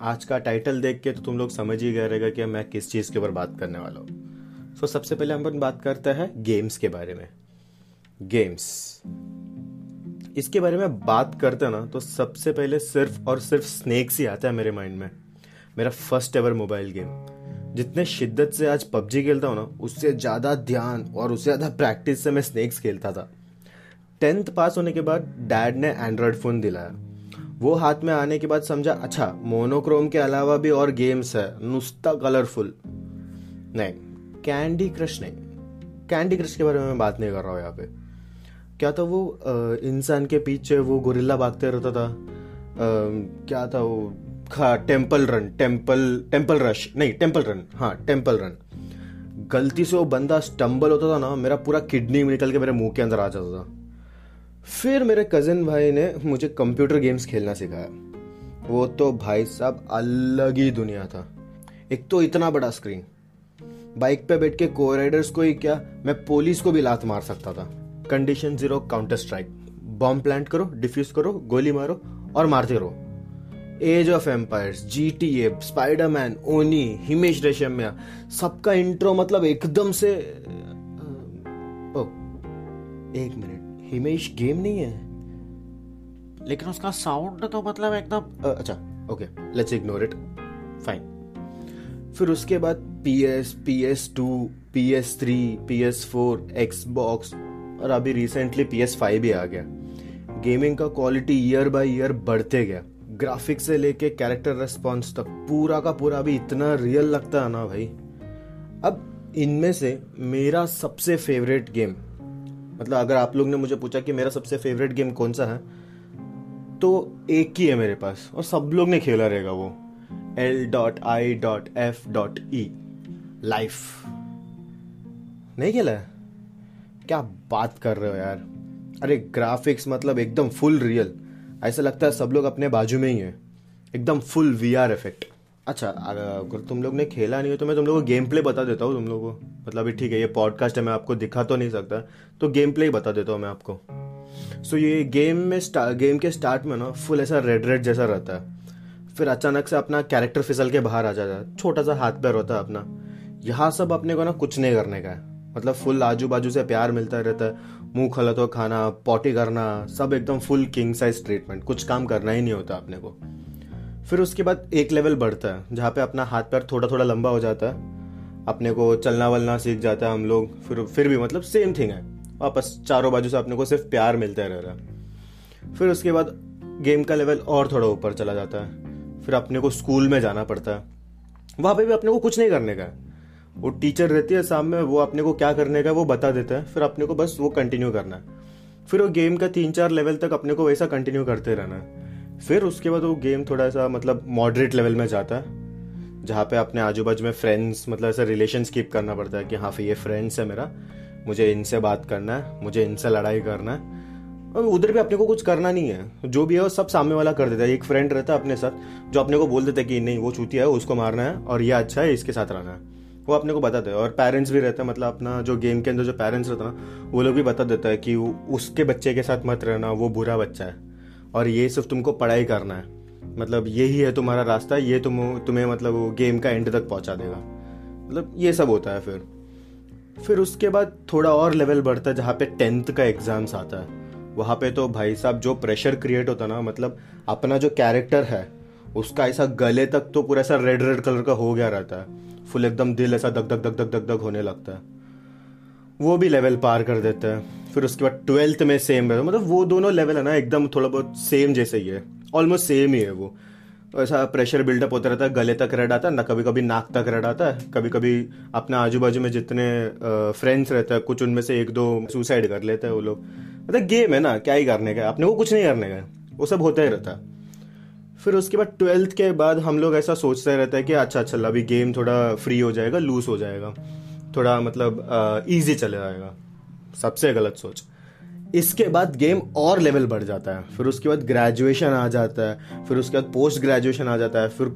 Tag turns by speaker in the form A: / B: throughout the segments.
A: आज का टाइटल देख के तो तुम लोग समझ ही गए रहेगा कि मैं किस चीज़ के ऊपर बात करने वाला हूँ। सो so, सबसे पहले हम बात करते हैं गेम्स के बारे में। गेम्स इसके बारे में बात करते ना तो सबसे पहले सिर्फ़ और सिर्फ़ स्नेक्स ही आता है मेरे माइंड में। मेरा फ़र्स्ट एवर मोबाइल गेम जितने शिद्दत से आज पबजी खेलता हूँ ना उससे ज़्यादा ध्यान और उससे ज़्यादा प्रैक्टिस से मैं स्नेक्स खेलता था। टेंथ पास होने के बाद डैड ने एंड्रॉयड फ़ोन दिलाया। वो हाथ में आने के बाद समझा अच्छा मोनोक्रोम के अलावा भी और गेम्स है। नुस्ता कलरफुल नहीं कैंडी क्रश नहीं। कैंडी क्रश के बारे में बात नहीं कर रहा हूँ यहाँ पे। क्या था वो इंसान के पीछे वो गोरिल्ला भागते रहता था? क्या था वो? हाँ Temple Run Temple Temple Rush नहीं टेंपल रन हाँ टेंपल रन गलती से वो बंदा स्टम्बल होता था ना, मेरा पूरा किडनी निकल के मेरे मुँह के अंदर आ जाता था। फिर मेरे कज़न भाई ने मुझे कंप्यूटर गेम्स खेलना सिखाया। वो तो भाई साहब अलग ही दुनिया था। एक तो इतना बड़ा स्क्रीन बाइक पे बैठ के को राइडर्स को ही क्या मैं पुलिस को भी लात मार सकता था। Condition Zero Counter Strike bomb plant करो डिफ्यूज करो गोली मारो और मारते रहो। Age of Empires G T A Spiderman ओनी हिमेश रेशमिया सबका इंट्रो मतलब एकदम से ओ, एक मिनट हिमेश गेम नहीं है?
B: लेकिन उसका साउंड तो मतलब एकदम
A: अच्छा okay let's ignore it fine फिर उसके बाद P S P S two P S three P S four Xbox और अभी रिसेंटली पी एस फाइव भी आ गया. गेमिंग का क्वालिटी ईयर बाय ईयर बढ़ते गया. ग्राफिक्स से लेके कैरेक्टर रेस्पॉन्स तक पूरा का पूरा भी इतना रियल लगता है ना भाई. अब इनमें से मेरा सबसे फेवरेट गेम मतलब अगर आप लोग ने मुझे पूछा कि मेरा सबसे फेवरेट गेम कौन सा है तो एक ही है मेरे पास, और सब लोग ने खेला रहेगा वो। L dot I dot F dot E life नहीं खेला है? क्या बात कर रहे हो यार? अरे ग्राफिक्स मतलब एकदम फुल रियल ऐसा लगता है सब लोग अपने बाजू में ही है। एकदम फुल वी आर इफ़ेक्ट अच्छा अगर तुम लोग ने खेला नहीं हो तो मैं तुम लोग को गेम प्ले बता देता हूँ तुम लोग को। मतलब अभी ठीक है ये पॉडकास्ट है मैं आपको दिखा तो नहीं सकता तो गेम प्ले ही बता देता हूँ मैं आपको। सो so, ये गेम में गेम के स्टार्ट में ना फुल ऐसा रेड रेड जैसा रहता है। फिर अचानक से अपना कैरेक्टर फिसल के बाहर आ जाता है छोटा सा हाथ पैर होता है अपना। यहाँ सब अपने को ना कुछ नहीं करने का है। मतलब फुल आजू बाजू से प्यार मिलता रहता है मुँह खलत हो खाना पॉटी करना सब एकदम फुल किंग साइज़ ट्रीटमेंट कुछ काम करना ही नहीं होता अपने को। फिर उसके बाद एक लेवल बढ़ता है, जहाँ पे अपना हाथ पैर थोड़ा थोड़ा लंबा हो जाता है। अपने को चलना वलना सीख जाता है हम लोग, फिर फिर भी मतलब सेम थिंग है। वापस चारों बाजू से अपने को सिर्फ़ प्यार मिलता रह रहा फिर उसके बाद गेम का लेवल और थोड़ा ऊपर चला जाता है। फिर अपने को स्कूल में जाना पड़ता है। वहाँ पे भी अपने को कुछ नहीं करने का वो टीचर रहती है सामने, वो अपने को क्या करने का वो बता देता है। फिर अपने को बस वो कंटिन्यू करना है। फिर वो गेम का तीन चार लेवल तक अपने को वैसा कंटिन्यू करते रहना है। फिर उसके बाद वो गेम थोड़ा सा मतलब मॉडरेट लेवल में जाता है, जहाँ पे अपने आजू बाजू में फ्रेंड्स मतलब ऐसा रिलेशन कीप करना पड़ता है कि हाँ फिर ये फ्रेंड्स है मेरा, मुझे इनसे बात करना है, मुझे इनसे लड़ाई करना है। और उधर भी अपने को कुछ करना नहीं है। जो भी है वो सब सामने वाला कर देता है। एक फ्रेंड रहता है अपने साथ, जो अपने को बोल देता है कि नहीं, वो चूतिया है, उसको मारना है, और ये अच्छा है, इसके साथ रहना है। वो अपने को बताते हैं, और पेरेंट्स भी रहते हैं मतलब अपना जो गेम के अंदर जो पेरेंट्स रहता है ना वो लोग भी बता देता है कि उसके बच्चे के साथ मत रहना, वो बुरा बच्चा है। और ये सिर्फ़ तुमको पढ़ाई करना है। मतलब यही है तुम्हारा रास्ता, ये तुम, तुम्हें मतलब वो गेम का एंड तक पहुँचा देगा। मतलब ये सब होता है फिर। फिर उसके बाद थोड़ा और लेवल बढ़ता है जहाँ पे टेंथ का एग्ज़ाम्स आता है। वहाँ पे तो भाई साहब जो प्रेशर क्रिएट होता ना मतलब अपना जो कैरेक्टर है, उसका ऐसा गले तक तो पूरा ऐसा रेड रेड कलर का हो गया रहता है। फुल एकदम दिल ऐसा दग दग दग दग दग दग होने लगता है। वो भी लेवल पार कर देता है। फिर उसके बाद ट्वेल्थ में सेम है। मतलब वो दोनों लेवल है ना, एकदम थोड़ा बहुत सेम जैसे ही है। ऑलमोस्ट सेम ही है वो। ऐसा प्रेशर बिल्डअप होता रहता है, गले तक रेड आता है, ना कभी कभी नाक तक रेड आता है कभी कभी अपने आजू बाजू में जितने फ्रेंड्स रहते हैं, कुछ उनमें से एक दो सुसाइड कर लेते हैं वो लोग। मतलब गेम है ना, क्या ही करने का अपने को कुछ नहीं करने का वो सब होता ही रहता है। फिर उसके बाद ट्वेल्थ के बाद हम लोग ऐसा सोचते रहते हैं कि अच्छा अच्छा अभी गेम थोड़ा फ्री हो जाएगा लूज हो जाएगा। थोड़ा मतलब ईजी चले जाएगा। सबसे गलत सोच। इसके बाद गेम और लेवल बढ़ जाता है। फिर उसके बाद ग्रेजुएशन आ जाता है। फिर उसके बाद पोस्ट ग्रेजुएशन आ जाता है। फिर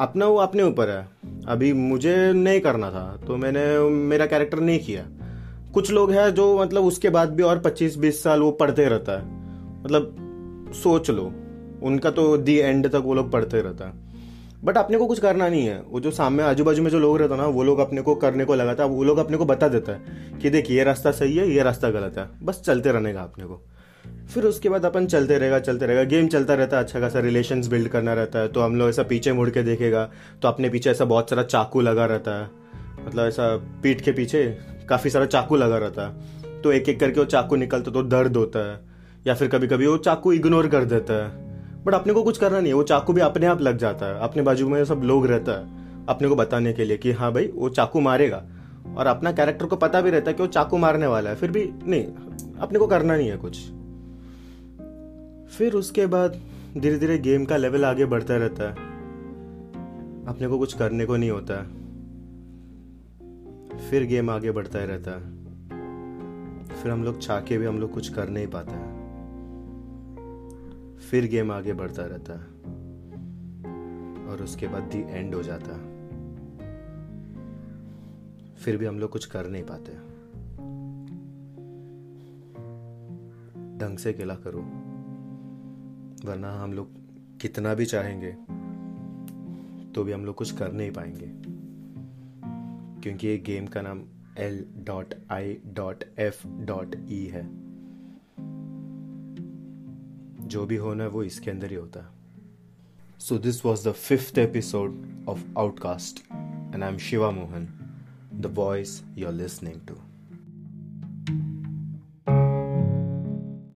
A: अपना वो अपने ऊपर है। अभी मुझे नहीं करना था तो मैंने मेरा कैरेक्टर नहीं किया। कुछ लोग हैं जो मतलब उसके बाद भी और 25-20 साल वो पढ़ते रहता है। मतलब सोच लो, उनका तो दी एंड तक वो लोग पढ़ते रहता है। बट अपने को कुछ करना नहीं है। वो जो सामने आजू बाजू में जो लोग रहते हैं ना, वो लोग अपने को करने को लगाता है वो लोग अपने को बता देता है कि देख, ये रास्ता सही है, ये रास्ता गलत है। बस चलते रहने का अपने को। फिर उसके बाद अपन चलते रहेगा चलते रहेगा। गेम चलता रहता है अच्छा खासा रिलेशन बिल्ड करना रहता है। तो हम लोग ऐसा पीछे मुड़ के देखेगा तो अपने पीछे ऐसा बहुत सारा चाकू लगा रहता है। मतलब ऐसा पीठ के पीछे काफ़ी सारा चाकू लगा रहता है। तो एक एक करके वो चाकू निकलता तो दर्द होता है, या फिर कभी कभी वो चाकू इग्नोर कर देता है। बट अपने को कुछ करना नहीं है। वो चाकू भी अपने आप लग जाता है। अपने बाजू में सब लोग रहता है, अपने को बताने के लिए कि हाँ भाई, वो चाकू मारेगा। और अपना कैरेक्टर को पता भी रहता है कि वो चाकू मारने वाला है। फिर भी नहीं, अपने को करना नहीं है कुछ। फिर उसके बाद धीरे धीरे गेम का लेवल आगे बढ़ता रहता है। अपने को कुछ करने को नहीं होता फिर गेम आगे बढ़ता ही रहता है। फिर हम लोग चाह के भी हम लोग कुछ कर नहीं पाते हैं। फिर गेम आगे बढ़ता रहता और उसके बाद दी एंड हो जाता। फिर भी हम लोग कुछ कर नहीं पाते। ढंग से अकेला करो, वरना हम लोग कितना भी चाहेंगे तो भी हम लोग कुछ कर नहीं पाएँगे। क्योंकि ये गेम का नाम L dot I dot F dot E है। जो भी होना है वो इसके अंदर ही होता है। So this was the fifth episode of Outcast and I am Shiva Mohan the voice you are listening to